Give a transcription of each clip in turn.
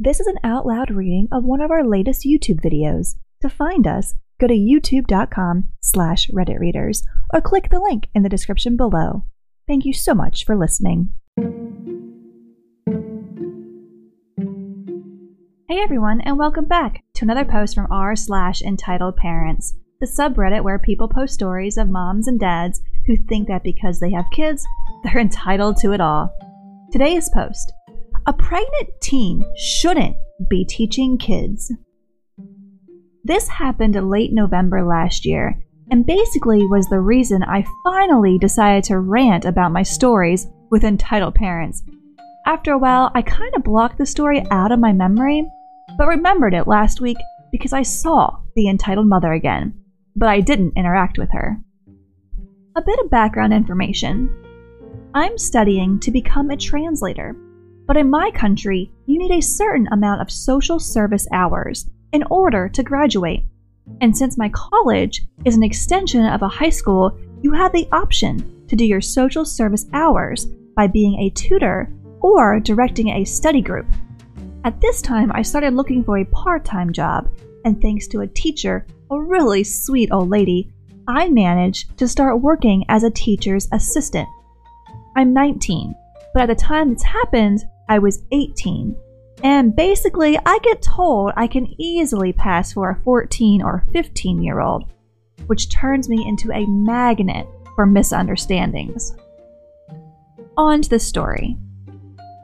This is an out loud reading of one of our latest YouTube videos. To find us, go to youtube.com slash redditreaders or click the link in the description below. Thank you so much for listening. Hey everyone, and welcome back to another post from r slash entitled parents, the subreddit where people post stories of moms and dads who think that because they have kids, they're entitled to it all. Today's post A pregnant teen shouldn't be teaching kids. This happened late November last year, and basically was the reason I finally decided to rant about my stories with entitled parents. After a while, I kind of blocked the story out of my memory, but remembered it last week because I saw the entitled mother again, but I didn't interact with her. A bit of background information. I'm studying to become a translator, but in my country, you need a certain amount of social service hours in order to graduate. And since my college is an extension of a high school, you have the option to do your social service hours by being a tutor or directing a study group. At this time, I started looking for a part time job, and thanks to a teacher, a really sweet old lady, I managed to start working as a teacher's assistant. I'm 19, but at the time this happened, I was 18. And basically, I get told I can easily pass for a 14 or 15 year old, which turns me into a magnet for misunderstandings. On to the story.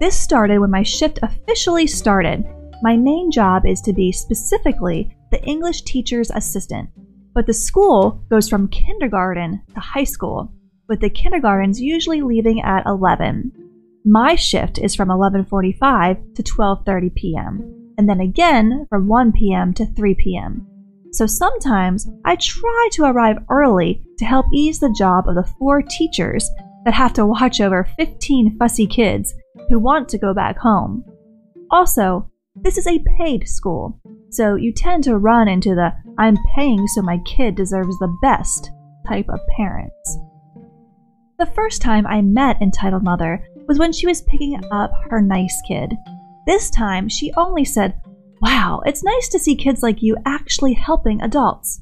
This started when my shift officially started. My main job is to be specifically the English teacher's assistant, but the school goes from kindergarten to high school, with the kindergartens usually leaving at 11. My shift is from 11:45 to 12:30 p.m. and then again from 1 p.m. to 3 p.m. So sometimes I try to arrive early to help ease the job of the four teachers that have to watch over 15 fussy kids who want to go back home. Also, this is a paid school, so you tend to run into the I'm paying so my kid deserves the best type of parents. The first time I met Entitled Mother was when she was picking up her nice kid. This time, she only said, Wow, it's nice to see kids like you actually helping adults.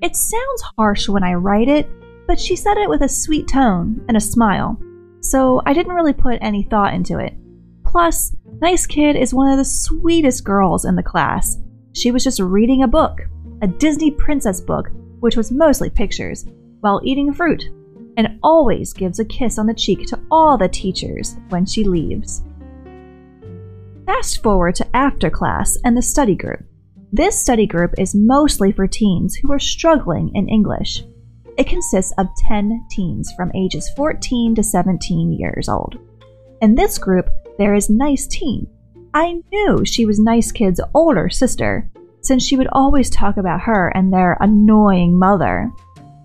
It sounds harsh when I write it, but she said it with a sweet tone and a smile so I didn't really put any thought into it. Plus, Nice Kid is one of the sweetest girls in the class. She was just reading a book, a Disney princess book, which was mostly pictures, while eating fruit, and always gives a kiss on the cheek to all the teachers when she leaves. Fast forward to after class and the study group. This study group is mostly for teens who are struggling in English. It consists of 10 teens from ages 14 to 17 years old. In this group, there is Nice Teen. I knew she was Nice Kid's older sister, since she would always talk about her and their annoying mother.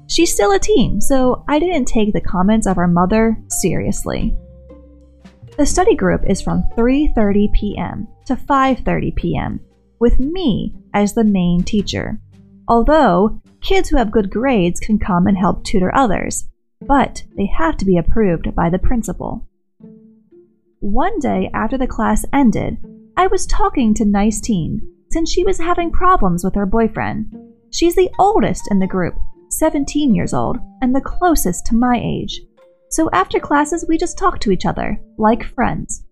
She's still a teen, so I didn't take the comments of her mother seriously. The study group is from 3:30 p.m. to 5:30 p.m. with me as the main teacher. Although kids who have good grades can come and help tutor others, but they have to be approved by the principal. One day after the class ended, I was talking to Nice Teen since she was having problems with her boyfriend. She's the oldest in the group, 17 years old, and the closest to my age. So after classes, we just talk to each other, like friends.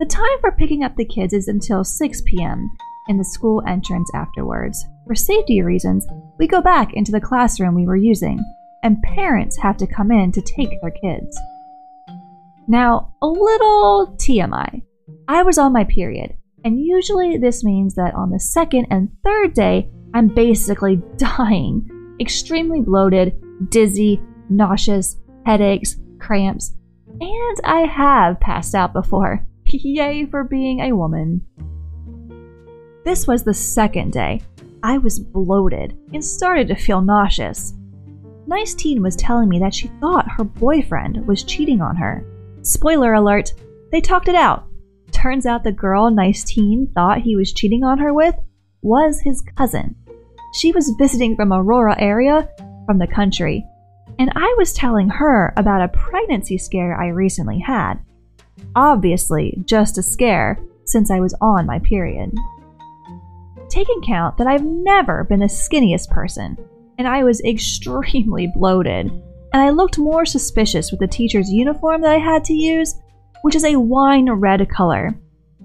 The time for picking up the kids is until 6 p.m., in the school entrance afterwards. For safety reasons, we go back into the classroom we were using, and parents have to come in to take their kids. Now, a little TMI. I was on my period, and usually this means that on the second and third day, I'm basically dying. Extremely bloated, dizzy, nauseous, headaches, cramps, and I have passed out before. Yay for being a woman. This was the second day. I was bloated and started to feel nauseous. Nice Teen was telling me that she thought her boyfriend was cheating on her. Spoiler alert, they talked it out. Turns out the girl Nice Teen thought he was cheating on her with was his cousin. She was visiting from Aurora area from the country, and I was telling her about a pregnancy scare I recently had. Obviously, just a scare, since I was on my period. Taking count that I've never been the skinniest person, and I was extremely bloated, and I looked more suspicious with the teacher's uniform that I had to use, which is a wine red color,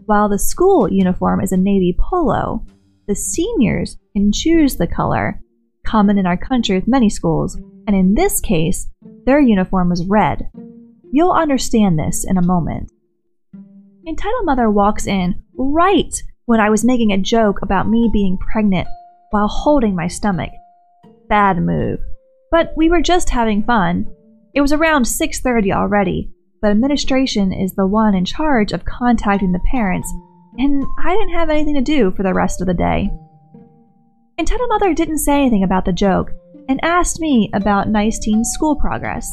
while the school uniform is a navy polo. The seniors can choose the color, common in our country with many schools, and in this case, their uniform was red. You'll understand this in a moment. Entitled Mother walks in right when I was making a joke about me being pregnant while holding my stomach. Bad move. But we were just having fun. It was around 6:30 already, but administration is the one in charge of contacting the parents, and I didn't have anything to do for the rest of the day. Entitled Mother didn't say anything about the joke and asked me about Nice school progress.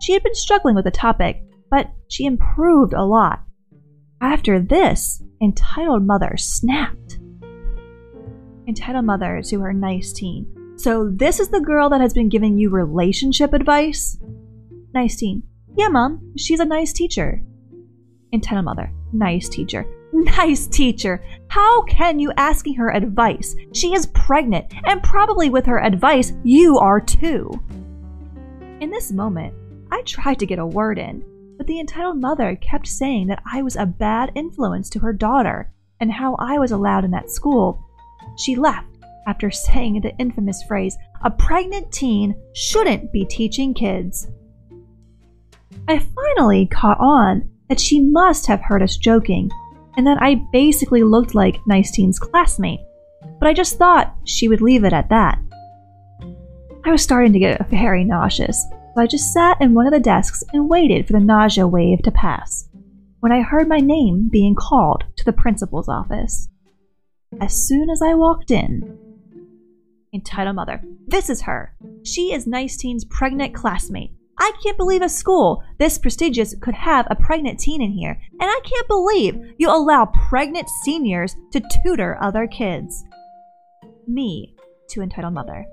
She had been struggling with the topic, but she improved a lot. After this, Entitled Mother snapped. Entitled Mother to her nice teen. So, this is the girl that has been giving you relationship advice? Nice teen. Yeah, Mom, she's a nice teacher. Entitled Mother. Nice teacher. Nice teacher. How can you asking her advice? She is pregnant, and probably with her advice, you are too. In this moment, I tried to get a word in, but the entitled mother kept saying that I was a bad influence to her daughter and how I was allowed in that school. She left after saying the infamous phrase, a pregnant teen shouldn't be teaching kids. I finally caught on that she must have heard us joking, and that I basically looked like Nice Teen's classmate, but I just thought she would leave it at that. I was starting to get very nauseous, so I just sat in one of the desks and waited for the nausea wave to pass. When I heard my name being called to the principal's office. As soon as I walked in, entitled mother, this is her. She is Nice Teen's pregnant classmate. I can't believe a school this prestigious could have a pregnant teen in here, and I can't believe you allow pregnant seniors to tutor other kids. Me, to entitled mother.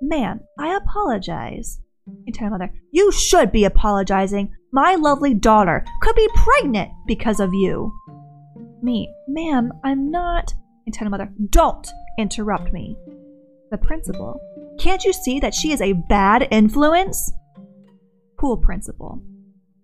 Ma'am, I apologize. Entitled mother, you should be apologizing. My lovely daughter could be pregnant because of you. Me, ma'am, I'm not. Entitled mother, don't interrupt me. The principal, can't you see that she is a bad influence? Cool principal,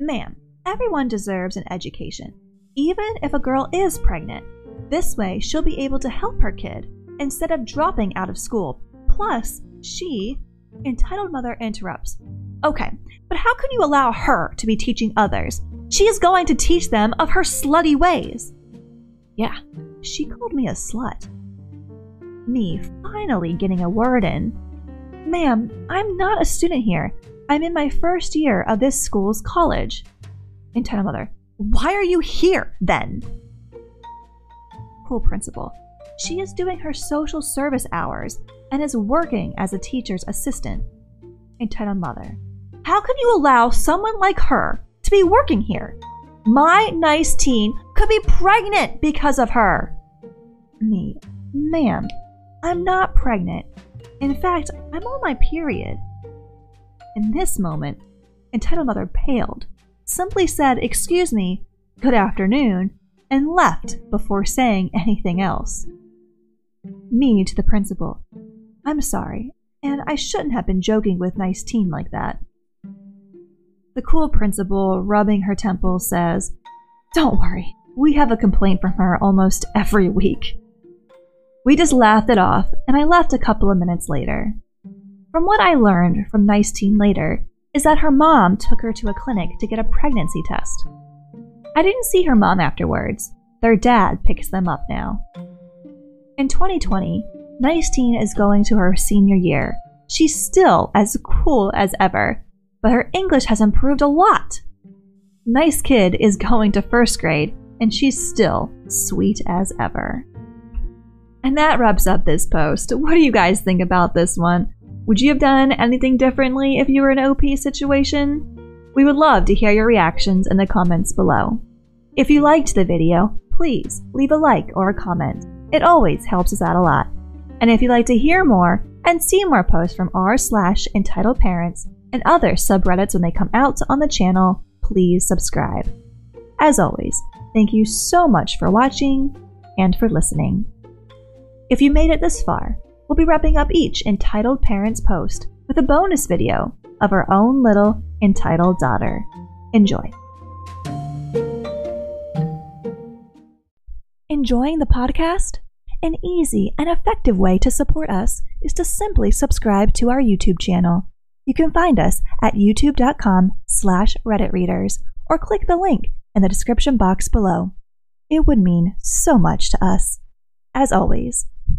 ma'am, everyone deserves an education, even if a girl is pregnant. This way, she'll be able to help her kid instead of dropping out of school. Plus, she Entitled mother interrupts. Okay, but how can you allow her to be teaching others? She is going to teach them of her slutty ways. Yeah, she called me a slut. Me finally getting a word in. Ma'am, I'm not a student here. I'm in my first year of this school's college. Entitled mother, why are you here then? Cool principal, she is doing her social service hours and is working as a teacher's assistant. Entitled mother. How can you allow someone like her to be working here? My nice teen could be pregnant because of her. Me, ma'am, I'm not pregnant. In fact, I'm on my period. In this moment, entitled mother paled, simply said, Excuse me, good afternoon, and left before saying anything else. Me to the principal. I'm sorry, and I shouldn't have been joking with nice teen like that. The cool principal, rubbing her temples, says, Don't worry, we have a complaint from her almost every week. We just laughed it off, and I left a couple of minutes later. From what I learned from Nice Teen later, is that her mom took her to a clinic to get a pregnancy test. I didn't see her mom afterwards. Their dad picks them up now. In 2020, Nice Teen is going to her senior year. She's still as cool as ever, but her English has improved a lot. Nice Kid is going to first grade, and she's still sweet as ever. And that wraps up this post. What do you guys think about this one? Would you have done anything differently if you were in an OP situation? We would love to hear your reactions in the comments below. If you liked the video, please leave a like or a comment. It always helps us out a lot. And if you'd like to hear more and see more posts from r slash entitled parents and other subreddits when they come out on the channel, please subscribe. As always, thank you so much for watching and for listening. If you made it this far, we'll be wrapping up each entitled parent's post with a bonus video of our own little entitled daughter. Enjoy. Enjoying the podcast? An easy and effective way to support us is to simply subscribe to our YouTube channel. You can find us at youtube.com slash redditreaders or click the link in the description box below. It would mean so much to us. As always,